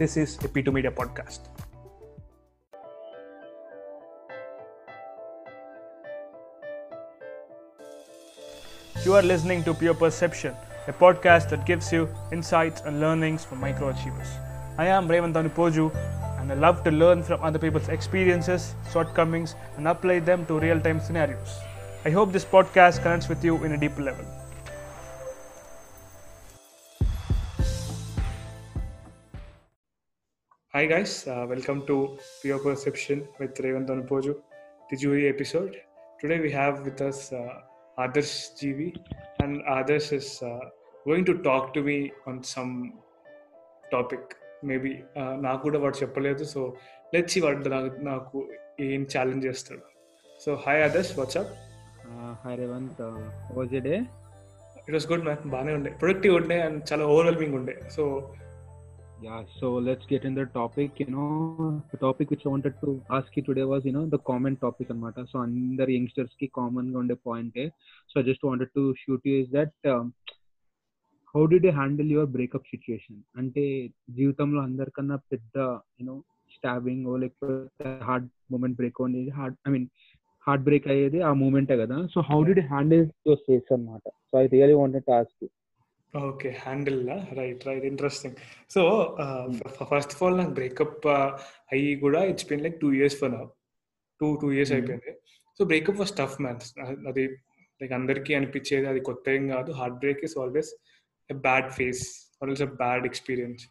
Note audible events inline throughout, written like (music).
This is a P2 Media podcast. You are listening to Pure Perception, a podcast that gives you insights and learnings from microachievers. I am Raymond Poju, and I love to learn from other people's experiences, shortcomings, and apply them to real time scenarios. I hope this podcast connects with you in a deeper level. Hi guys, uh, welcome to Pure Perception with Revant Poju, the jury episode. Today we have with us uh, Adarsh GV, and Adarsh is uh, going to talk to me on some topic maybe నాకు కూడా వాడు చెప్పలేదు so let's వాడు నాకు నాకు ఏం challenge చేస్తాడు so hi Adarsh WhatsApp Uh, uh, how was your day? It was good man బాగానే ఉండే ప్రొడక్టివ్ ఉండే అండ్ చాలా ఓవర్వెల్మింగ్ ఉండే so Yeah, so let's get in the topic. You know, the topic which I wanted to ask you today was, you know, the common topic anamata. So under youngsters ki common ga unde point hai. So I just wanted to shoot you is that um, how did you handle your breakup situation? అంటే జీవితంలో అందరికన్నా పెద్ద you know stabbing లేకపోతే hard moment break అనేది hard I mean heart break అయ్యేది ఆ మూమెంటే కదా so how did handle your face అనమాట so I really wanted to ask okay handle right right interesting. So first of all నాకు breakup అయ్యి కూడా it's been like two years for నా. Two two years Mhm. అయిపోయింది. So breakup was tough man's అది like అందరికీ అనిపించేది అది కొత్త ఏం కాదు. Heart break is always a bad phase always a bad experience.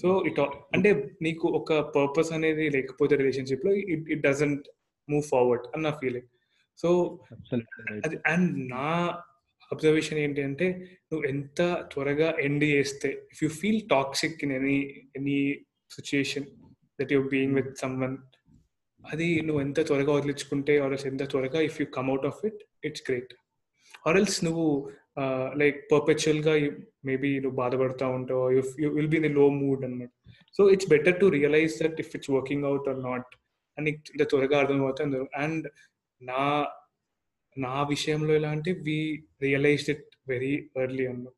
So it అంటే నీకు ఒక పర్పస్ అనేది లేకపోతే రిలేషన్షిప్లో it it doesn't move forward అని నా ఫీలింగ్. సో అది అండ్ నా అబ్జర్వేషన్ ఏంటి అంటే నువ్వు ఎంత త్వరగా ఎండ్ చేస్తే if you feel toxic in any any situation that you're being with someone అది నువ్వు ఎంత త్వరగా వదిలించుకుంటే ఆర్ఎల్స్ ఎంత త్వరగా if you come out of it it's great or else నువ్వు లైక్ పర్పెచువల్గా మేబీ నువ్వు బాధపడతా ఉంటావు యూ విల్ బి ఇన్లో మూడ్ అన్నమాట. So it's better to realise that if it's working out or not అని ఇంత త్వరగా అర్థమవుతుంది. అండ్ నా నా విషయంలో ఎలా అంటే we realised it very early అనమాట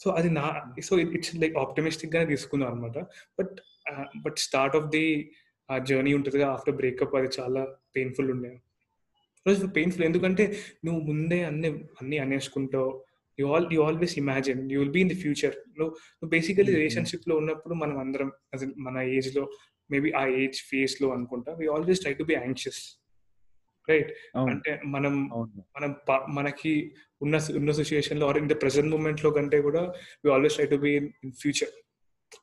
సో అది నా సో ఇట్స్ లైక్ ఆప్టమిస్టిక్ గానే తీసుకుందాం అనమాట but but start of the uh journey ఉంటుంది ఆఫ్టర్ బ్రేకప్ అది చాలా పెయిన్ఫుల్ ఉండే. పెయిన్ఫుల్ ఎందుకంటే నువ్వు ముందే అన్ని అన్ని అనేసుకుంటావు. You all you always imagine you will be in the future నువ్వు నువ్వు బేసికలీ Mhm. రిలేషన్షిప్లో ఉన్నప్పుడు మనం అందరం మన ఏజ్లో మేబీ ఆ ఏజ్ ఫేస్లో అనుకుంటా we always try to be anxious right. అంటే మనం మనం మనకి ఉన్న ఉన్న సిచ్యుయేషన్లో ఆర్ ఇన్ ద ప్రెసెంట్ మూమెంట్లో కంటే కూడా we always try to be in future.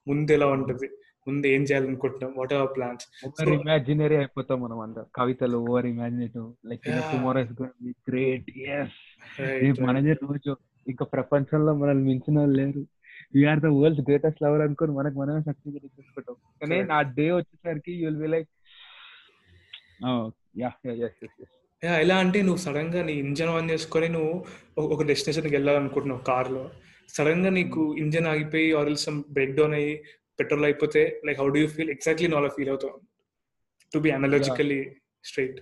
ముందు ఎలా ఉంటుంది? ముందు ఏం చేయాలనుకుంటున్నాం? What are plans? ఇమాజినరీ అయిపోతాం మనం అందరం కవితలు over imaginative. Like. Tomorrow is gonna be great. మనదే రోజు. ఇంకా ప్రపంచంలో మనల్ని మించిన వాళ్ళు లేరు. We are the world greatest lover అనుకుని మనకు మనమే సర్టిఫికేట్ ఇచ్చేసుకుంటాం కానీ. నా డే వచ్చేసరికి యుల్ బి లైక్ ఎలా అంటే నువ్వు సడన్గా నీ ఇంజన్ ఆన్ చేసుకొని నువ్వు ఒక- డెస్టినేషన్కి వెళ్ళాలనుకుంటున్నావు కార్లో సడన్గా నీకు ఇంజన్ ఆగిపోయి ఆర్ సమ్ బ్రేక్ డౌన్ అయ్యి పెట్రోల్ అయిపోతే like how do you feel? Exactly no అలా ఫీల్ అవుతావు. To be analogically straight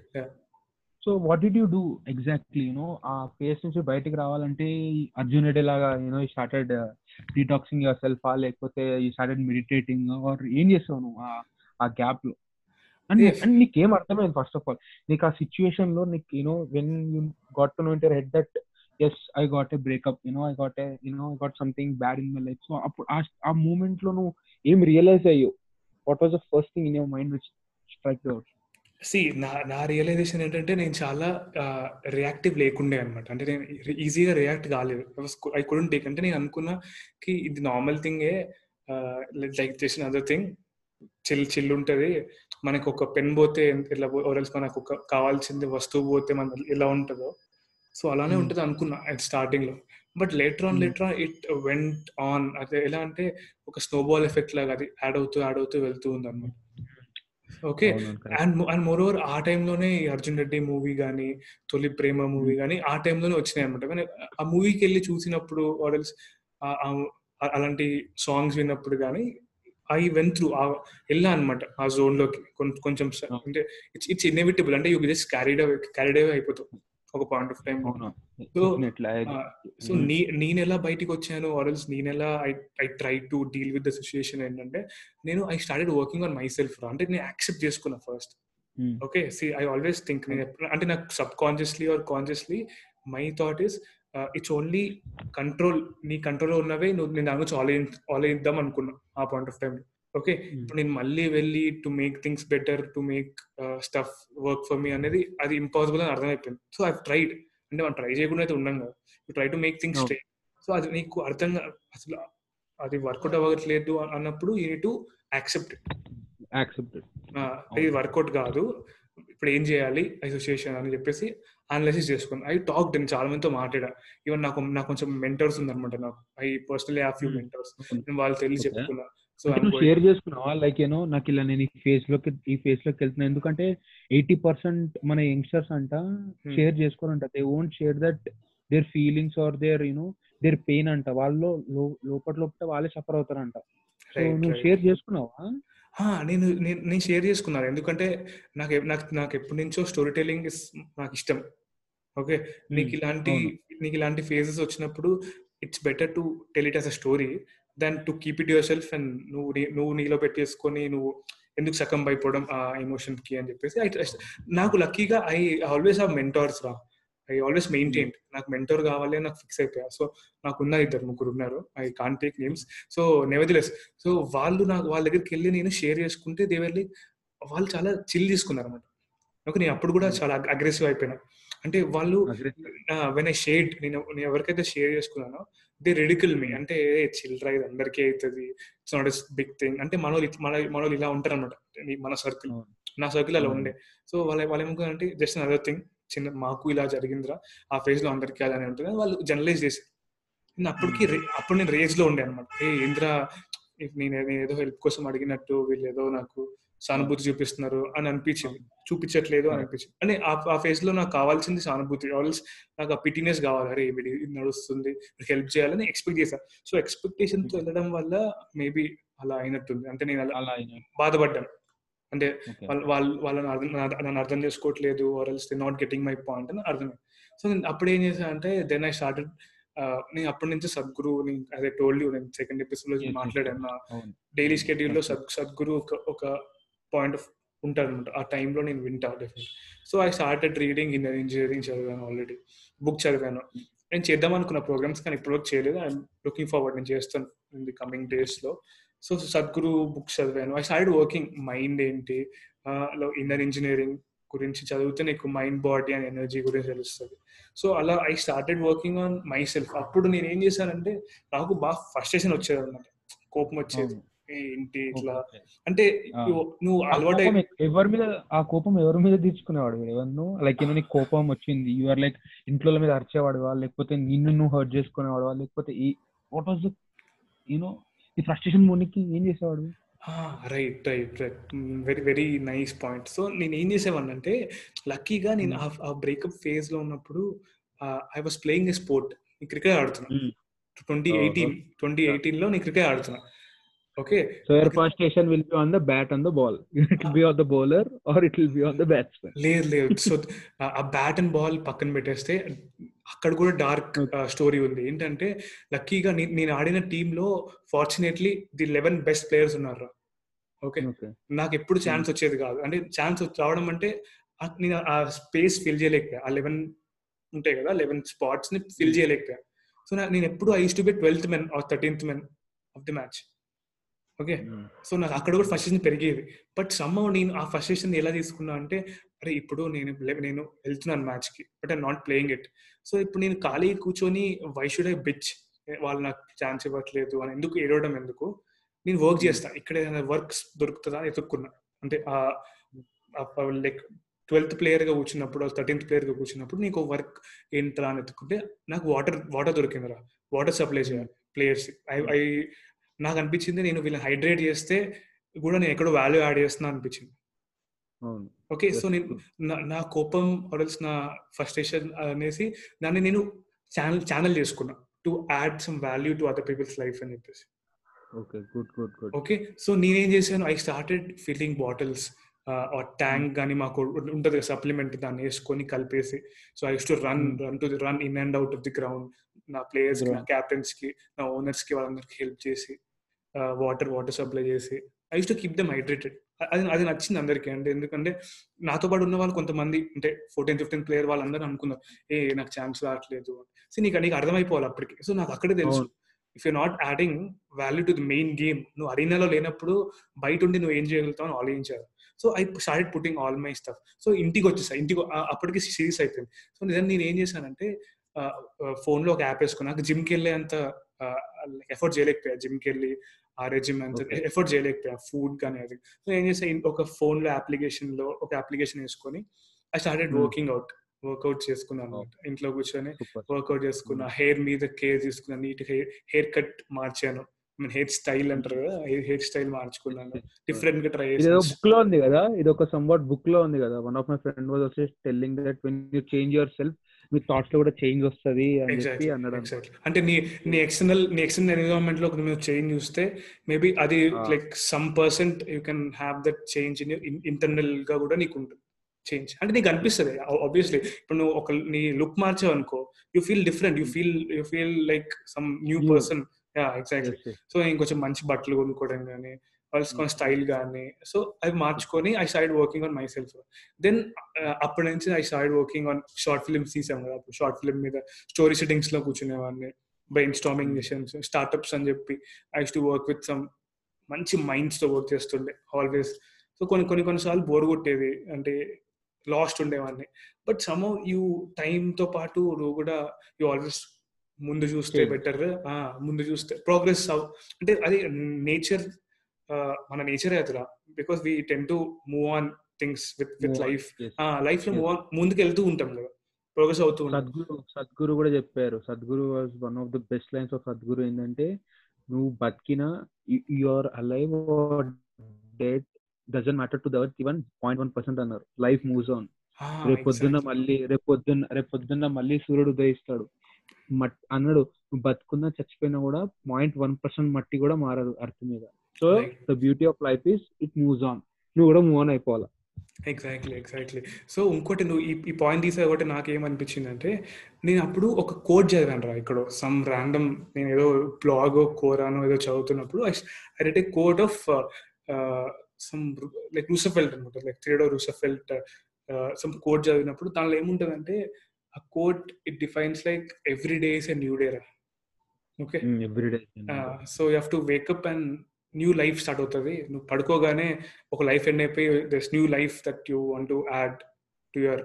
so what did you do exactly? You know ఆ ఫేస్ నుంచి బయటికి రావాలంటే అర్జున్ రెడ్డి లాగా యూనో ఈ స్టార్టెడ్ డీటాక్సింగ్ యువర్ సెల్ఫ్ లేకపోతే ఈ స్టార్టెడ్ మెడిటేటింగ్ ఆర్ ఏం చేస్తావు నువ్వు ఆ- ఆ గ్యాప్లో? అండ్. అండ్ నీకేం అర్థమైంది ఫస్ట్ ఆఫ్ ఆల్ నీకు ఆ సిచ్యుయేషన్లో నీకు you know when you got to know in your head that as I got a breakup you know I got a you know I got something bad in my life so అప్పుడు ఆ- ఆ మూమెంట్లో నువ్వు ఏం realise అయ్యో what was the first thing in your mind which strike out see నా నా realisation ఏంటంటే నేను చాలా రియాక్టివ్ లేకుండే అనమాట అంటే నేను ఈజీగా రియాక్ట్ కాలేదు. ఐ కుడెంట్ టేక్ అంటే నేను అనుకున్నా కి ఇది నార్మల్ థింగే లైక్ చేసిన అదర్ థింగ్ చిల్ చిల్ ఉంటుంది. మనకు ఒక పెన్ పోతే ఇలా ఓరల్స్ మనకు ఒక కావాల్సింది వస్తువు పోతే మన ఎలా ఉంటుందో. సో అలానే Hmm. ఉంటుంది అనుకున్నా స్టార్టింగ్లో. But later on Hmm. Later on it went on అదే ఎలా అంటే ఒక స్నోబాల్ ఎఫెక్ట్ లాగా అది యాడ్ అవుతూ యాడ్ అవుతూ వెళ్తూ ఉంది అనమాట okay and and more over ఆ టైంలోనే అర్జున్ రెడ్డి మూవీ కానీ తొలి ప్రేమ మూవీ కానీ ఆ టైంలోనే వచ్చినాయి అనమాట కానీ ఆ మూవీకి వెళ్ళి చూసినప్పుడు ఆర్డర్స్ అలాంటి సాంగ్స్ విన్నప్పుడు కానీ ఐ వెన్ త్రూ వెళ్ళా అనమాట ఆ జోన్లోకి కొంచెం స-. అంటే ఇట్స్ ఇట్స్ ఇన్ఎవిటబుల్ అంటే you just carried away carried away అయిపోతావు ఒక point of time agree. So నీ నేను ఎలా బయటికి వచ్చాను ఆర్ఎల్స్ నేను ఎలా I I try to deal with the situation ఏంటంటే నేను I started working on myself రా. అంటే నేను యాక్సెప్ట్ చేసుకున్నా first. Okay see I always think నేను అంటే నాకు subconsciously or consciously my thought is it's only control నీ కంట్రోల్లో ఉన్నవే నువ్వు నేను దాని గురించి ఆలోచి ఆలోచిద్దాం అనుకున్నా ఆ పాయింట్ ఆఫ్ టైం ఓకే. ఇప్పుడు నేను మళ్ళీ వెళ్ళి to make things better to make stuff work for me అనేది అది ఇంపాసిబుల్ అని అర్థమైపోయింది. సో ఐ ట్రైడ్ అంటే మనం ట్రై చేయకుండా అయితే ఉన్నాం కదా. Try to make things. Straight so అది నీకు అర్థం అసలు అది వర్కౌట్ అవ్వట్లేదు అన్నప్పుడు you need to accept Accepted. ఇది వర్కౌట్ కాదు. ఇప్పుడు ఏం చేయాలి? అసోసియేషన్ అని చెప్పేసి అనలైసిస్ చేసుకున్నాను ఐ టాక్ నేను చాలా మందితో మాట్లాడా. ఈవెన్ నాకు నాకు కొంచెం మెంటర్స్ ఉందన్నమాట నాకు. I personally have few Hmm. Mentors. నేను వాళ్ళు Okay. చెప్పుకున్నా. సో షేర్ చేసుకున్నావా? లైక్ యూనో నాకు ఇలా నేను ఈ ఫేస్లోకి ఈ ఫేస్లోకి వెళ్తున్నా. ఎందుకంటే ఎయిటీ పర్సెంట్ మన యంగ్స్టర్స్ అంట share చేసుకోరంట. They won't share that their feelings or their you know their pain అంట. వాళ్ళు లోపల లోపల వాళ్ళే సఫర్ అవుతారంట. సో నువ్వు షేర్ చేసుకున్నావా? నేను నేను షేర్ చేసుకున్నాను. ఎందుకంటే నాకు నాకు నాకు ఎప్పటి నుంచో స్టోరీ టెలింగ్ ఇస్ నాకు ఇష్టం. ఓకే. నీకు. ఇలాంటి. నీకు ఇలాంటి ఫేజెస్ వచ్చినప్పుడు it's better to tell it as a story then to keep it yourself and నువ్వు నీ- నువ్వు నీలో పెట్టేసుకొని నువ్వు ఎందుకు సకం అయిపోవడం ఆ ఎమోషన్కి అని చెప్పేసి. నాకు లక్కీగా ఐ ఆల్వేస్ హావ్ మెంటార్స్ రా. ఐ ఆల్వేస్ మెయింటైన్ నాకు మెంటోర్ కావాలి నాకు ఫిక్స్ అయిపోయా. సో నాకు ఉన్నారు ఇద్దరు ముగ్గురు ఉన్నారు. I can take names so nevertheless so వాళ్ళు నాకు వాళ్ళ దగ్గరికి వెళ్ళి నేను షేర్ చేసుకుంటే దే వెళ్ళి వాళ్ళు చాలా చిల్ తీసుకున్నారు అనమాట ఓకే నేను అప్పుడు కూడా చాలా అగ్రెసివ్ అయిపోయినా. అంటే వాళ్ళు వెన్ ఐ షేడ్ నేను నేను ఎవరికైతే షేర్ చేసుకున్నానో దే రెడికల్ మీ అంటే చిల్డ్రా ఇది అందరికీ అవుతుంది ఇట్స్ నాట్ బిగ్ థింగ్ అంటే మన వాళ్ళు ఇట్- మన మన వాళ్ళు ఇలా ఉంటారు అనమాట మన సర్కిల్. నా సర్కిల్ అలా. ఉండే. సో వాళ్ళ వాళ్ళు ఏమనుకున్నారంటే జస్ట్ అదర్ థింగ్ చిన్న మాకు ఇలా జరిగిందిరా. ఆ ఫేజ్లో అందరికీ అలానే ఉంటుంది వాళ్ళు జనరలైజ్ చేశారు. నేను అప్పటికి రే- అప్పుడు నేను రేజ్లో ఉండే అనమాట ఏ ఇంద్ర నేను నేను ఏదో హెల్ప్ కోసం అడిగినట్టు వీళ్ళు ఏదో నాకు సానుభూతి చూపిస్తున్నారు అని అనిపించింది. చూపించట్లేదు అని అనిపించింది. అంటే ఆ- ఫేజ్లో నాకు కావాల్సింది సానుభూతి. ఆల్స్ నాకు ఆ పిటినెస్ కావాలి. అరే వీడి ఇది నడుస్తుంది. హెల్ప్ చేయాలని ఎక్స్పెక్ట్ చేశా. సో ఎక్స్పెక్టేషన్తో వెళ్ళడం వల్ల మేబీ అలా అయినట్టుంది. అంటే నేను అలా బాధపడ్డాను. అంటే. వాళ్ళు వాళ్ళు వాళ్ళని అర్థం నన్ను అర్థం చేసుకోవట్లేదు. Or else they not getting my point అని అర్థమైంది. సో నేను అప్పుడు ఏం చేశాను అంటే దెన్ ఐ స్టార్టెడ్ నేను అప్పటి నుంచి సద్గురు అదే టోల్డ్ యూ నేను సెకండ్ ఎపిసోడ్లో మాట్లాడాను. డైలీ షెడ్యూల్లో సద్ సద్గురు ఒక పాయింట్ ఆఫ్ ఉంటుంది అనమాట ఆ టైంలో నేను వింటా definite so I started reading in engineering చదివాను ఆల్రెడీ బుక్ చదివాను. నేను చేద్దాం అనుకున్న ప్రోగ్రామ్స్ కానీ ఇప్పటివరకు చేయలేదు. ఐఎమ్ లుకింగ్ ఫార్వర్డ్ నేను చేస్తాను ఇన్ ది కమింగ్ డేస్లో సో సద్గురు బుక్స్ చదివాను. ఐ స్టార్ట్ వర్కింగ్ మైండ్ ఏంటి? ఇన్నర్ ఇంజనీరింగ్ గురించి చదివితే నీకు మైండ్ బాడీ అండ్ ఎనర్జీ గురించి తెలుస్తుంది. సో అలా I started working on myself అప్పుడు నేను ఏం చేశానంటే నాకు బాగా ఫ్రస్ట్రేషన్ వచ్చేది అనమాట కోపం వచ్చేది. ఏంటి ఇట్లా. అంటే. నువ్వు- అలవాటు ఎవరి మీద ఆ కోపం ఎవరి మీద తీర్చుకునేవాడు ఎవరు? లైక్ ఏమో నీకు కోపం వచ్చింది? యు ఆర్ లైక్ ఇంట్లో మీద అరిచేవాడువా? లేకపోతే నిన్ను నువ్వు హర్ట్ చేసుకునేవాడువా? లేకపోతే ఈ వాట్ వాస్ యూనో ఈ ఫ్రస్ట్రేషన్ మోనికి ఏం చేసేవాడు? Right right right very very nice point so నేను ఏం చేసేవాడిని అంటే లక్కీగా నేను ఆ- బ్రేకప్ ఫేజ్లో ఉన్నప్పుడు I was playing a sport cricket ఆడుతున్నా. ట్వంటీ ఎయిటీన్ ట్వంటీ ఎయిటీన్లో నేను క్రికెట్ ఆడుతున్నా. Okay so your first station will be on the bat on the ball it will be on the bowler or it will be on the batsmen లేదు లేదు. So ఆ bat and ball పక్కన పెట్టేస్తే అక్కడ కూడా dark story ఉంది. ఏంటంటే లక్కీగా నేను ఆడిన టీమ్లో fortunately the eleven best players ఉన్నారు ఓకే నాకు ఎప్పుడు ఛాన్స్ వచ్చేది కాదు. అంటే ఛాన్స్ రావడం అంటే నేను ఆ స్పేస్ ఫిల్ చేయలేకపోయా. ఆ లెవెన్ ఉంటాయి కదా లెవెన్ స్పాట్స్ని ఫిల్ చేయలేకపోయా. సో నేను ఎప్పుడు I to be twelfth men or thirteenth men of the match okay so నాకు అక్కడ కూడా ఫస్ట్ పెరిగేది. బట్ సమ్మ నేను ఆ ఫస్ట్ ఎలా తీసుకున్నా అంటే అరే ఇప్పుడు నేను నేను వెళ్తున్నాను మ్యాచ్కి but I not playing it so ఇప్పుడు నేను ఖాళీ కూర్చొని వై షుడ్ ఐ బిచ్ వాళ్ళు నాకు ఛాన్స్ ఇవ్వట్లేదు అని ఎందుకు ఏడవడం ఎందుకు? నేను వర్క్ చేస్తా. ఇక్కడ ఏదైనా వర్క్స్ దొరుకుతుందా? అని ఎత్తుక్కున్నా అంటే లైక్ ట్వెల్త్ ప్లేయర్గా కూర్చున్నప్పుడు థర్టీన్త్ ప్లేయర్గా కూర్చున్నప్పుడు నీకు వర్క్ ఏంట్రా అని ఎత్తుకుంటే నాకు వాటర్ వాటర్ దొరికిందిరా. వాటర్ సప్లై చేయాలి. ప్లేయర్స్ ఐ ఐ నాకు అనిపించింది నేను వీళ్ళని హైడ్రేట్ చేస్తే కూడా నేను ఎక్కడో వాల్యూ యాడ్ చేస్తున్నా అనిపించింది. ఓకే సో నేను నా కోపం ఆర్ఎల్స్ నా ఫస్ట్రేషన్ అనేసి దాన్ని నేను ఛానల్ ఛానల్ చేసుకున్నా. To add some value to other people's life అని చెప్పేసి. Okay good good good. Okay so నేనేం చేశాను I started filling bottles tank కానీ మాకు ఉంటుంది సప్లిమెంట్ దాన్ని వేసుకొని కలిపేసి. So I to run Hmm. Run to run in and out of the ground. నా ప్లేయర్స్ నా. క్యాప్టెన్స్కి నా ఓనర్స్కి వాళ్ళందరికి హెల్ప్ చేసి వాటర్ వాటర్ సప్లై చేసి I to keep them hydrated అది అది నచ్చింది అందరికీ. అంటే ఎందుకంటే నాతో పాటు ఉన్న వాళ్ళు కొంతమంది అంటే ఫోర్టీన్ ఫిఫ్టీన్ ప్లేయర్ వాళ్ళందరూ అనుకున్నారు ఏ నాకు ఛాన్స్ రావట్లేదు. సో నీకు నీకు అర్థమైపోవాలి అప్పటికి. సో నాకు అక్కడే తెలుసు. If you not adding value to the main game నువ్వు అరీనాలో లేనప్పుడు బయట ఉండి నువ్వు ఏం చేయగలుగుతావు అని ఆలోచించారు. So I started putting all my stuff so ఇంటికి వచ్చేసా ఇంటికి అప్పటికి సీరియస్ అయిపోయింది. సో నిజంగా నేను ఏం చేశానంటే ఫోన్లో ఒక యాప్ వేసుకుని నాకు జిమ్కి వెళ్ళే అంత ఎఫర్ట్ చేయలేకపోయా. జిమ్కి వెళ్ళి ఆ రెజిమ్ అంత. ఎఫర్ట్ చేయలేకపోయా. ఫుడ్ కానీ అది. సో ఏం చేసా ఒక ఫోన్లో అప్లికేషన్లో ఒక అప్లికేషన్ వేసుకొని I started. Working out workout చేసుకున్నాను ఇంట్లో కూర్చొని వర్కౌట్ చేసుకున్నా. హెయిర్ మీద కేర్ తీసుకున్నా. నీట్ హెయిర్ హెయిర్ కట్ మార్చాను. హెయిర్ స్టైల్ అంటారు కదా హెయిర్ స్టైల్ మార్చుకున్నాను. (laughs) డిఫరెంట్గా ట్రై చేసాను బుక్లో ఉంది కదా. ఇది ఒక సంవాట్ బుక్లో ఉంది కదా. One of my friend was వచ్చి telling that when you change yourself మీ థాట్స్లో కూడా చేంజ్ వస్తది అని చెప్పి అన్నాడు అంటే నీ నీ ఎక్స్టర్నల్ నీ ఎక్స్టర్నల్ ఎన్విరాన్మెంట్లో నువ్వు చేంజ్ చూస్తే మేబీ అది. Like some percent you can have that change in ఇంటర్నల్గా కూడా నీకు ఉంటుంది చేంజ్ అంటే నీకు అనిపిస్తుంది ఆబ్వియస్లీ ఇప్పుడు నువ్వు ఒక నీ లుక్ మార్చావు అనుకో you feel different you feel you feel like some new. Person yeah exactly. So ఇంకొంచెం మంచి బట్టలు కొనుక్కోవడం కానీ వాళ్ళ స్టైల్ కానీ సో అవి మార్చుకొని I start working on myself then అప్పటి నుంచి I start working on short films తీసాం కదా అప్పుడు షార్ట్ ఫిల్మ్ మీద స్టోరీ సెట్టింగ్స్లో కూర్చునేవాడిని. బ్రెయిన్ స్టామింగ్ సెషన్స్ స్టార్ట్అప్స్ అని చెప్పి. I to work with some మంచి మైండ్స్తో వర్క్ చేస్తుండే ఆల్వేస్ సో కొన్ని కొన్ని కొన్నిసార్లు బోర్ కొట్టేది. అంటే లాస్ట్ ఉండేవాడిని. బట్ సమ్ యూ టైం తో పాటు నువ్వు కూడా యూ ఆల్వేస్ ముందు చూస్తే. బెటర్ ముందు చూస్తే ప్రోగ్రెస్ అంటే అది నేచర్ మన నేచర్ అవుతుందా because we tend to move on things with with. Life. లైఫ్లో. మూవ్ ఆన్ ముందుకు వెళ్తూ ఉంటాం కదా. ప్రోగ్రెస్ అవుతూ సద్గురు సద్గురు కూడా చెప్పారు. Sadhguru was one of the best lines of Sadhguru ఏంటంటే నువ్వు బతికిన you're alive dead doesn't matter to that even point one percent అన్నారు. లైఫ్ మూవ్స్ ఆన్ రేపు పొద్దున్న exactly. మళ్ళీ రేపు పొద్దున్న రేపు పొద్దున్న మళ్ళీ సూర్యుడు ఉదయిస్తాడు. మట్ అన్నాడు నువ్వు బతుకున్నా చచ్చిపోయినా కూడా పాయింట్ వన్ పర్సెంట్ మట్టి కూడా మారదు అర్త్ మీద. So. The beauty of life is it moves on నువ్వు కూడా మూవ్ ఆన్ అయిపోవాలి? ఎగ్జాక్ట్లీ ఎగ్జాక్ట్లీ సో ఇంకోటి నువ్వు ఈ ఈ పాయింట్ తీసే ఒకటి నాకేమనిపించింది అంటే నేను అప్పుడు ఒక కోడ్ చదివాను రా ఇక్కడ సమ్ ర్యాండమ్ నేను ఏదో బ్లాగ్ కోరానో ఏదో చదువుతున్నప్పుడు I read a quote of some like Roosevelt అనమాట like Theodore Roosevelt some quote చదివినప్పుడు దానిలో ఏముంటుందంటే ఆ quote it defines like every day is a new day రా. Okay every day so you have to wake up and new life start అవుతుంది. నువ్వు పడుకోగానే ఒక లైఫ్ ఎండ్ అయిపోయి this new life that you want to add to your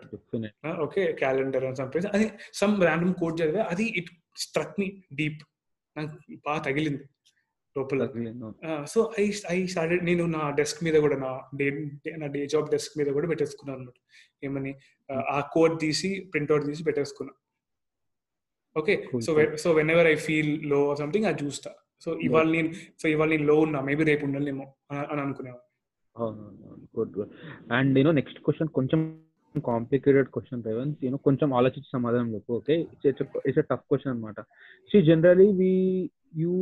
okay calendar అని సంపేసి అది some random code చదివా అది ఇట్ స్ట్రక్ మీ డీప్ నాకు బాగా తగిలింది లోపల. సో ఐ ఐ స్టార్టెడ్ నేను నా డెస్క్ మీద కూడా నా డే నా డే జాబ్ డెస్క్ మీద కూడా పెట్టేసుకున్నాను అనమాట ఏమని ఆ కోడ్ తీసి ప్రింట్అవుట్ తీసి పెట్టేసుకున్నా. Okay so. So whenever I feel low something అది చూస్తా. సో ఇవాళ నేను సో ఇవాళ నేను లో ఉన్నా మేబీ రేపు ఉండలేమో అని అని అనుకునేవాడు good good and you know next question కొంచెం complicated question Revanth you know కొంచెం ఆలోచించి సమాధానం చెప్పు ఓకే ఇట్స్ టఫ్ క్వశ్చన్ అనమాట so generally we you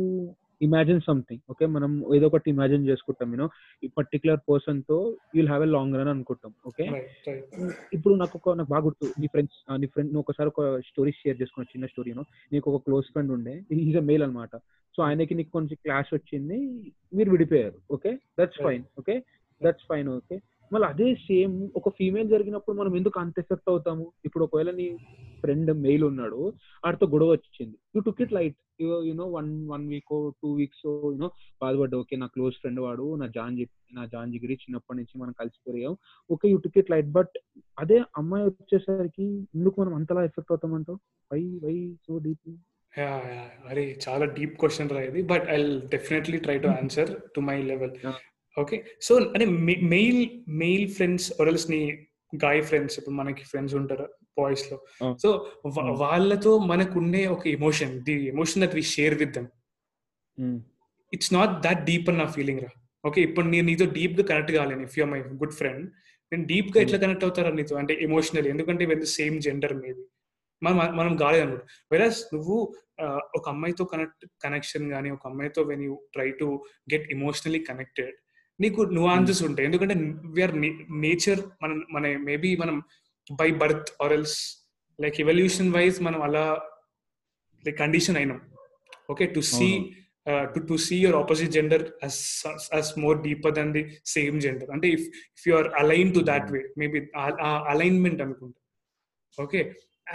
imagine something okay మనం ఏదో ఒకటి ఇమాజిన్ చేసుకుంటాం యూనో ఈ పర్టికులర్ పర్సన్తో you'll have a long run అనుకుంటాం ఓకే ఇప్పుడు నాకు ఒక నాకు బాగా గుర్తు నీ ఫ్రెండ్స్ నీ ఫ్రెండ్ నువ్వు ఒకసారి ఒక స్టోరీ షేర్ చేసుకున్న చిన్న స్టోరీ నీకు ఒక క్లోజ్ ఫ్రెండ్ ఉండే ఈజ్ అ మేల్ అనమాట సో ఆయనకి నీకు కొంచెం క్లాష్ వచ్చింది మీరు విడిపోయారు. Okay? That's. Fine okay? That's fine okay? మళ్ళీ అదే సేమ్ ఒక ఫీమేల్ జరిగినప్పుడు మనం ఎందుకు అంత ఎఫెక్ట్ అవుతాము? ఇప్పుడు ఒకవేళ నీ ఫ్రెండ్ మెయిల్ ఉన్నాడు ఆడితో గొడవ వచ్చింది. You took it light you know one one week two weeks you know బాధపడ్డా ఓకే నా క్లోజ్ ఫ్రెండ్ వాడు నా జాన్ నా జాన్ జిగిరి చిన్నప్పటి నుంచి మనం కలిసి పెరిగాం. Okay you took it light but అదే అమ్మాయి వచ్చేసరికి ఎందుకు మనం అంతలా ఎఫెక్ట్ అవుతామంటావు? వై వై సో డీప్ అరే చాలా డీప్ క్వశ్చన్ రా ఇది but I definitely try to answer to my level. Okay so అంటే మెయిల్ మెయిల్ ఫ్రెండ్స్ ఒరల్స్ నీ గాయ్ ఫ్రెండ్స్ ఇప్పుడు మనకి ఫ్రెండ్స్ ఉంటారు బాయ్స్లో. So Mm. వాళ్ళతో మనకుండే ఒక emotion the emotion that we share with them it's not that deep అని నా ఫీలింగ్ రా. ఓకే ఇప్పుడు నేను నీతో డీప్గా connect కాలేను if you're my good friend నేను డీప్గా ఎట్లా కనెక్ట్ అవుతారా నీతో? అంటే ఎమోషనల్ ఎందుకంటే when the same gender maybe మనం మనం కాలేదు అనుకో వెరస్ నువ్వు ఒక అమ్మాయితో కనెక్ట్ కనెక్షన్ కానీ ఒక అమ్మాయితో when you try to get emotionally connected నీకు నువాన్సెస్ ఉంటాయి. ఎందుకంటే వీఆర్ నేచర్ మన మన మేబీ మనం by birth or else like evolution wise మనం అలా లైక్ కండిషన్ అయినాం. Okay to see to to see your opposite gender as more deeper than the same gender అంటే if if you are align to that way maybe alignment అనుకుంటా. Okay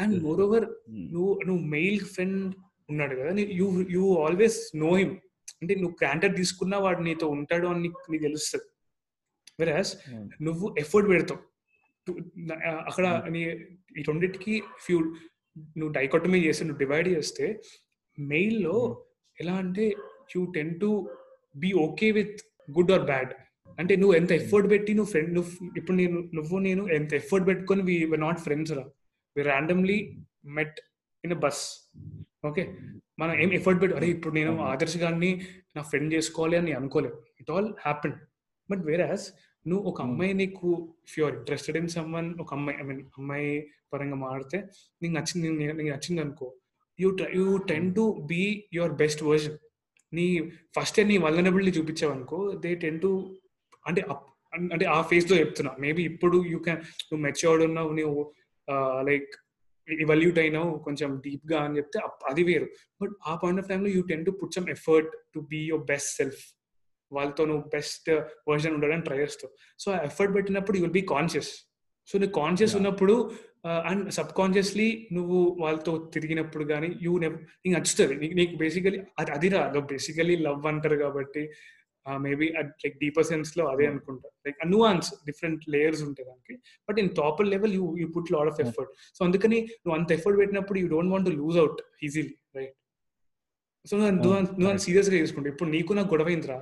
and more over నువ్వు నువ్వు male friend ఉన్నాడు కదా. You you always know him అంటే నువ్వు granted తీసుకున్నా వాడు నీతో ఉంటాడు అని నీకు తెలుస్తుంది. వెరాస్ నువ్వు ఎఫర్ట్ పెడతావు. అక్కడ నీ ఈ రెండింటికి ఫ్యూ నువ్వు డైకాటమీ చేస్తే నువ్వు డివైడ్ చేస్తే మెయిల్లో ఎలా అంటే you tend to be okay with good or bad అంటే నువ్వు ఎంత ఎఫర్ట్ పెట్టి నువ్వు ఫ్రెండ్ నువ్వు ఇప్పుడు నేను నువ్వు నేను ఎంత ఎఫర్ట్ పెట్టుకొని వి నాట్ ఫ్రెండ్స్ రా. We randomly met in bus okay. మనం ఏం ఎఫర్ట్ పెట్టి అరే ఇప్పుడు నేను ఆదర్శ్ గారిని నా ఫ్రెండ్ చేసుకోవాలి అని అనుకోలేదు it all happen. But whereas నువ్వు ఒక అమ్మాయి నీకు if you're interested in someone ఒక అమ్మాయి ఐ మీన్ అమ్మాయి పరంగా మాడితే నీకు నచ్చింది నీకు నచ్చింది అనుకో you you tend to be your best version. నీ ఫస్ట్ నీ వల్లనబిలిటీ చూపించావు అనుకో దే టెన్ టు అంటే అంటే ఆ ఫేజ్లో చెప్తున్నా. మేబీ ఇప్పుడు యూ క్యాన్ నువ్వు మెచ్యూర్డ్ ఉన్నావు నువ్వు లైక్ ఇవల్యూట్ అయినావు కొంచెం డీప్గా అని చెప్తే అది వేరు. బట్ ఆ పాయింట్ ఆఫ్ టైంలో you tend to put some effort to be your best self. వాళ్ళతో నువ్వు బెస్ట్ వర్జన్ ఉండడానికి ట్రై చేస్తావు. సో ఆ ఎఫర్ట్ పెట్టినప్పుడు you will be conscious. So నువ్వు కాన్షియస్ ఉన్నప్పుడు అండ్ సబ్ కాన్షియస్లీ నువ్వు వాళ్ళతో తిరిగినప్పుడు కానీ యూ నీకు నచ్చుతుంది. నీకు బేసికలీ అది అది రాదు. బేసికలీ లవ్ అంటారు కాబట్టి మేబీ లైక్ డీపర్ సెన్స్లో అదే అనుకుంటా. లైక్ నువాన్స్ డిఫరెంట్ లేయర్స్ ఉంటాయి దానికి. But in topper level you you put lot of effort so అందుకని నువ్వు అంత ఎఫర్ట్ పెట్టినప్పుడు you don't want lose out easily right so నువ్వు నువ్వు సీరియస్గా తీసుకుంటా ఇప్పుడు నీకు నాకు గొడవ అయిందిరా.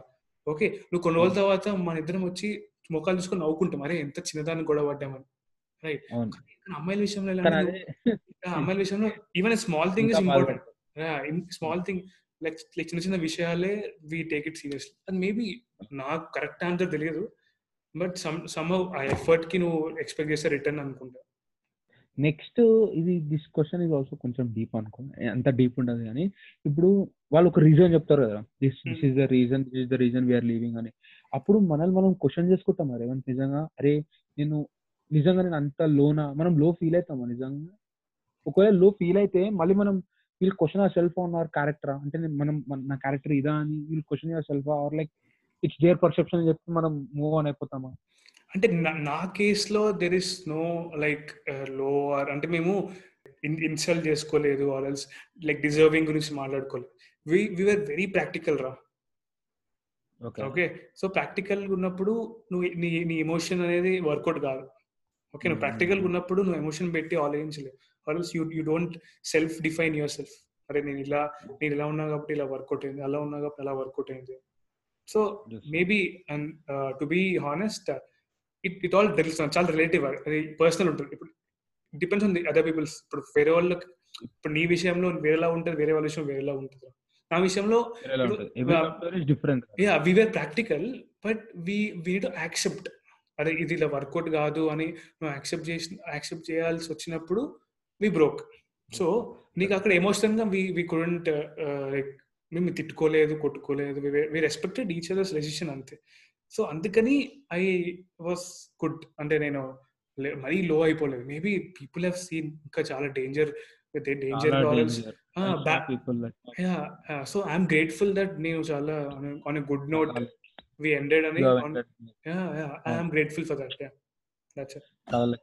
ఓకే నువ్వు కొన్ని రోజుల తర్వాత మన ఇద్దరం వచ్చి ముఖాలు చూసుకొని నవ్వుకుంటాం. అరే ఎంత చిన్నదాన్ని గొడవ పడ్డామని. రైట్ అమ్మాయిల విషయంలో అమ్మాయిల విషయంలో even small thing is important small thing like like చిన్న చిన్న విషయాలే వి టేక్ ఇట్ సీరియస్లీ అది మేబీ నాకు కరెక్ట్ ఆన్సర్ తెలియదు బట్ సమ్ సమ్ ఆ ఎఫర్ట్కి నువ్వు ఎక్స్పెక్ట్ చేస్తే రిటర్న్ అనుకుంటా. నెక్స్ట్ ఇది దిస్ క్వశ్చన్ ఇది ఆల్సో కొంచెం డీప్ అనుకో అంత డీప్ ఉండదు కానీ ఇప్పుడు వాళ్ళు ఒక రీజన్ చెప్తారు కదా this this is the reason this is the reason we're leaving అని. అప్పుడు మనల్ని మనం క్వశ్చన్ చేసుకుంటాం మరి నిజంగా? అరే నేను నిజంగా నేను అంత లోనా మనం లో ఫీల్ అవుతామా నిజంగా? ఒకవేళ లో ఫీల్ అయితే మళ్ళీ మనం వీళ్ళు question or self on our character అంటే మనం నా క్యారెక్టర్ ఇదా అని వీళ్ళు question yourself or like it's their perception అని చెప్పి మనం మూవ్ ఆన్ అయిపోతామా? అంటే నా కేసులో దెర్ ఇస్ నో లైక్లో ఆర్ అంటే మేము ఇన్సల్ట్ చేసుకోలేదు ఆర్ ఎల్స్ లైక్ డిజర్వింగ్ గురించి మాట్లాడుకోలేదు. వి వీఆర్ వెరీ ప్రాక్టికల్ రా. ఓకే సో ప్రాక్టికల్ ఉన్నప్పుడు నువ్వు నీ నీ ఎమోషన్ అనేది వర్కౌట్ కాదు. ఓకే నువ్వు ప్రాక్టికల్ ఉన్నప్పుడు నువ్వు ఎమోషన్ పెట్టి ఆలోచించలేవు. Also you you don't self define yourself అరే నేను ఇలా నేను ఇలా ఉన్నా కాబట్టి ఇలా వర్కౌట్ అయింది అలా ఉన్నా కాబట్టి అలా వర్కౌట్ అయింది. So maybe and to be honest it it all చాలా రిలేటివ్ అది పర్సనల్ ఉంటుంది. ఇప్పుడు depends on the other peoples ఇప్పుడు వేరే వాళ్ళకి ఇప్పుడు నీ విషయంలో వేరేలా ఉంటుంది వేరే వాళ్ళ విషయం వేరేలా ఉంటుంది. నా విషయంలో yeah we were practical but we we to accept అదే ఇది ఇలా వర్కౌట్ కాదు అని నువ్వు యాక్సెప్ట్ చేసి యాక్సెప్ట్ చేయాల్సి వచ్చినప్పుడు వి బ్రోక్ సో నీకు అక్కడ ఎమోషనల్గా వి వి కుడెంట్ లైక్ మేము తిట్టుకోలేదు కొట్టుకోలేదు. We respected each others decision అంతే. సో అందుకని ఐ వాస్ గుడ్ అంటే నేను మరీ లో అయిపోలేదు. మేబీ పీపుల్ హ్యావ్ సీన్ ఇంకా చాలా danger danger so I'm grateful that నేను చాలా on good note we ended అని ఐఎమ్ గ్రేట్ఫుల్ ఫర్ దట్ చాలా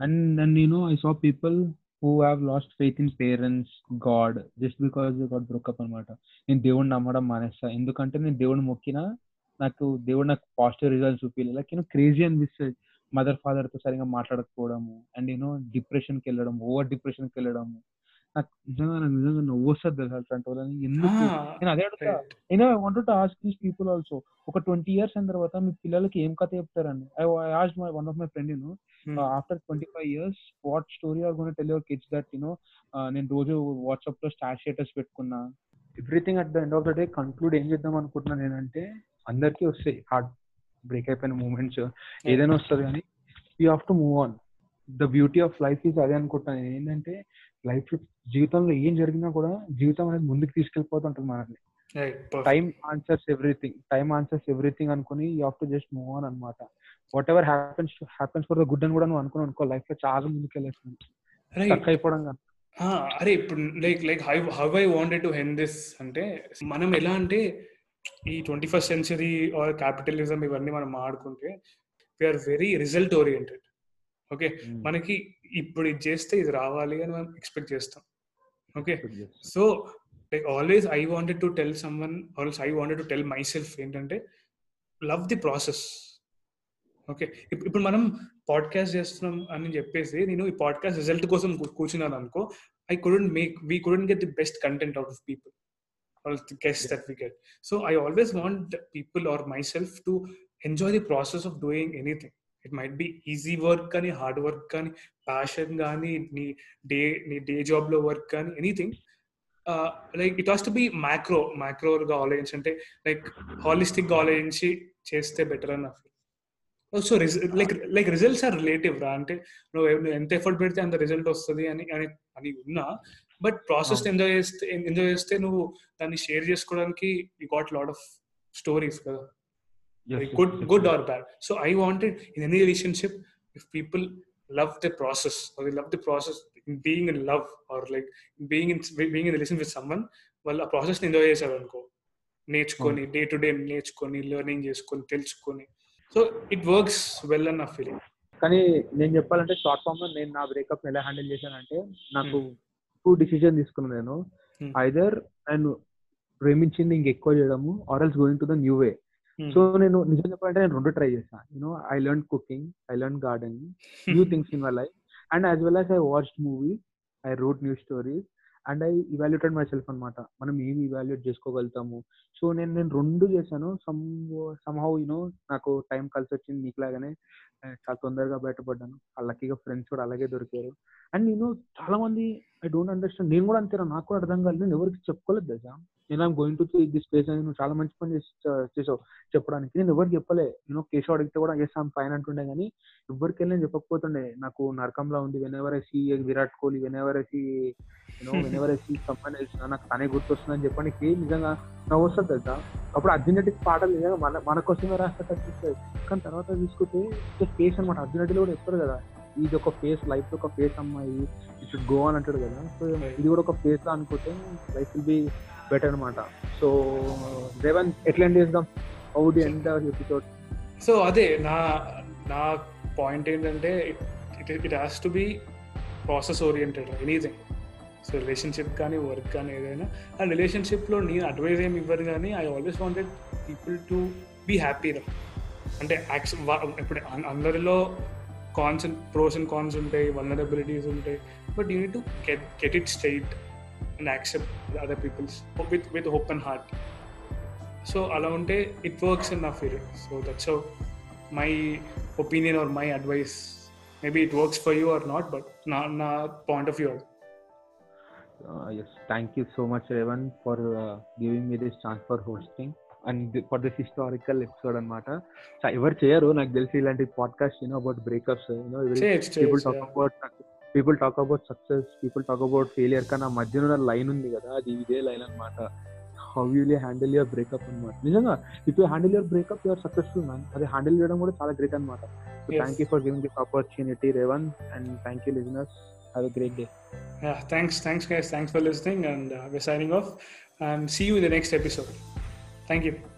and and you know I saw people who have lost faith in parents god just because got breakup అనమాట నేను దేవుడిని నమ్మడం మానేస్తా. ఎందుకంటే నేను దేవుడిని మొక్కినా నాకు దేవుడు నాకు పాజిటివ్ రిజల్ట్స్ చూపించలే లైక్ యూనో క్రేజీ అనిపిస్తుంది. మదర్ ఫాదర్తో సరిగా మాట్లాడకపోవడము. అండ్ యూనో డిప్రెషన్కి వెళ్ళడం ఓవర్ డిప్రెషన్కి వెళ్ళడము. నాకు నిజంగా నాకు నిజంగా నవ్వు వస్తుంది తెలుసు అట్లాంటి వాళ్ళని? ఎందుకు? నేను అదే అడుగుతా. నేను I want to ask these people also ఒక ట్వంటీ ఇయర్స్ అయిన తర్వాత మీ పిల్లలకి ఏం కథ చెప్తారని? I as my one of my friend you know after twenty five years what story are gonna tell your kids that you know నేను రోజు వాట్సాప్లో స్టార్ స్టేటస్ పెట్టుకున్నా? Everything at the end of the day conclude ఏం చేద్దాం అనుకుంటున్నా నేనంటే అందరికీ వస్తాయి హార్ట్ బ్రేక్ అయిపోయిన మూమెంట్స్ ఏదైనా వస్తుంది కానీ you have to move on the beauty of life is అదే అనుకుంటాను ఏంటంటే లైఫ్ జీవితంలో ఏం జరిగినా కూడా జీవితం అనేది ముందుకు తీసుకెళ్ళిపోతుంటుంది మనల్ని. Time answers everything time answers everything అనుకుని you have to just move on అనమాట whatever happens happens for the good అని కూడా నువ్వు అనుకుని అనుకో లైఫ్లో చాలా ముందుకు వెళ్ళేస్తుంది. స్టక్ అయిపోవడం కాదు. అరే ఇప్పుడు like like hi how I wanted to hen this అంటే మనం ఎలా అంటే ఈ twenty first century or capitalism ఇవన్నీ మనం ఆడుకుంటే we're very result oriented okay. మనకి ఇప్పుడు ఇది చేస్తే ఇది రావాలి అని మనం ఎక్స్పెక్ట్ చేస్తాం. Okay. So like always I wanted to tell someone also I wanted to tell myself ఏంటంటే లవ్ ది ప్రాసెస్. ఓకే? ఇప్పుడు మనం పాడ్కాస్ట్ చేస్తున్నాం అని చెప్పేసి నేను ఈ పాడ్కాస్ట్ రిజల్ట్ కోసం కూర్చున్నాను అనుకో I couldn't make we couldn't get the best content out of people. Or the guest that we get. So I always want people or myself to enjoy the process of doing anything. It might be easy work కానీ hard work కానీ passion కానీ నీ day నీ day జాబ్లో work కానీ anything like it has to be macro మ్యాక్రోగా ఆలోచించి అంటే like హాలిస్టిక్గా ఆలోచించి చేస్తే బెటర్ అని నా feel so like like results are relative రా. అంటే నువ్వు ఎంత ఎఫర్ట్ పెడితే అంత రిజల్ట్ వస్తుంది అని అని అని ఉన్నా బట్ ప్రాసెస్. ఎంజాయ్ చేస్తే ఎంజాయ్ చేస్తే నువ్వు దాన్ని షేర్ చేసుకోవడానికి you got lot of stories కదా. Yes, like good yes, good yes. or bad so i wanted in any relationship if people love the process or they love the process in being in love or like being in being in a relation with someone వాళ్ళు ఆ process enjoy చేశారు అనుకో నేర్చుకొని day to day నేర్చుకొని learning చేసుకొని తెలుసుకొని so it works well అన్న feeling కానీ నేను చెప్పాలంటే షార్ట్ ఫామ్లో నేను నా బ్రేకప్ ఎలా హ్యాండిల్ చేశానంటే నాకు టూ డిసిజన్ తీసుకున్నాను నేను Hmm. ఐదర్ నేను ప్రేమించింది ఇంకెక్కువ చేయడము or else going to the new way so నేను నిజం చెప్పాలంటే నేను రెండు ట్రై చేశాను you know I learn cooking I learn gardening new things in my life and as well as I watched movies I wrote new stories and I evaluated myself అనమాట మనం ఏమి evaluate చేసుకోగలుగుతాము. So నేను నేను రెండు చేశాను. Some somehow you know నాకు time కలిసి వచ్చింది నీకులాగానే చాలా తొందరగా బయటపడ్డాను. లక్కీగా ఫ్రెండ్స్ కూడా అలాగే దొరికారు. అండ్ నేను చాలా మంది ఐ డోంట్ అండర్స్టాండ్ నేను కూడా అంతేనా నాకు కూడా అర్థం కాలేదు. నేను ఎవరికి చెప్పుకోలేదు దశ నేను I'm going to this place అని నువ్వు చాలా మంచి పని చేసి చేసావు. చెప్పడానికి నేను ఎవరికి చెప్పలే. నేను కేశవ్ అడిగితే కూడా ఎస్ ఆమ్ ఫైన్ అంటుండే కానీ ఎవరికి వెళ్ళి నేను చెప్పకపోతుండే. నాకు నరకంలో ఉంది. Whenever I see Virat Kohli whenever I see you know whenever I see someone నాకు తనే గుర్తొస్తుందని చెప్పడానికి నిజంగా నవ్వు వస్తుంది తెలుసా? అప్పుడు అర్జునటిక్ పాటలు నిజంగా మన మన కోసమే రాస్తే కానీ తర్వాత తీసుకుంటే ఫేస్ అనమాట అర్జునటిలో కూడా చెప్తారు కదా ఇది ఒక ఫేస్ లైఫ్ ఒక ఫేస్ అమ్మాయి. ఇట్ షుడ్ గో అని అంటాడు కదా. సో ఇది కూడా ఒక ఫేస్ లా అనుకుంటే లైఫ్ విల్ బి బెటర్ అనమాట సో దేవన్ ఎట్లా ఎండ్ చేద్దాం హౌ ఎండ్ ఎపిసోడ్ సో అదే నా నా పాయింట్ ఏంటంటే it it has to be process oriented anything so relationship కానీ వర్క్ కానీ ఏదైనా. ఆ రిలేషన్షిప్లో నేను అడ్వైజ్ ఏమి ఇవ్వరు కానీ I always wanted people to be హ్యాపీరా అంటే యాక్స్ ఇప్పుడు అందరిలో cons and pros and cons ఉంటాయి వల్నరబిలిటీస్ ఉంటాయి but you need to get get it straight and accept other peoples with with open heart so అలా ఉంటే ఇట్ వర్క్స్ ఇన్ నా feeling so that's my opinion or my advice maybe it works for you or not but నా నా point of view అది yes thank you so much Revan for giving me this chance for hosting and for this historical episode అనమాట ఎవరు చేయరు నాకు తెలిసి ఇలాంటి podcast you know about breakups you know చేయొచ్చు పీపుల్ చేయొచ్చు talk about people talk about success people talk about failure కానీ ఆ మధ్యన లైన్ ఉంది కదా అది ఇదే లైన్ అనమాట how you handle your breakup అనమాట నిజంగా if you handle your breakup your successful man అది హ్యాండిల్ చేయడం కూడా చాలా గ్రేట్ అనమాట. Thank you for giving this opportunity Revan and thank you listeners have a great day Yeah, thanks, thanks, guys. Thanks for listening, and uh, we're signing off. And see you in the next episode. Thank you.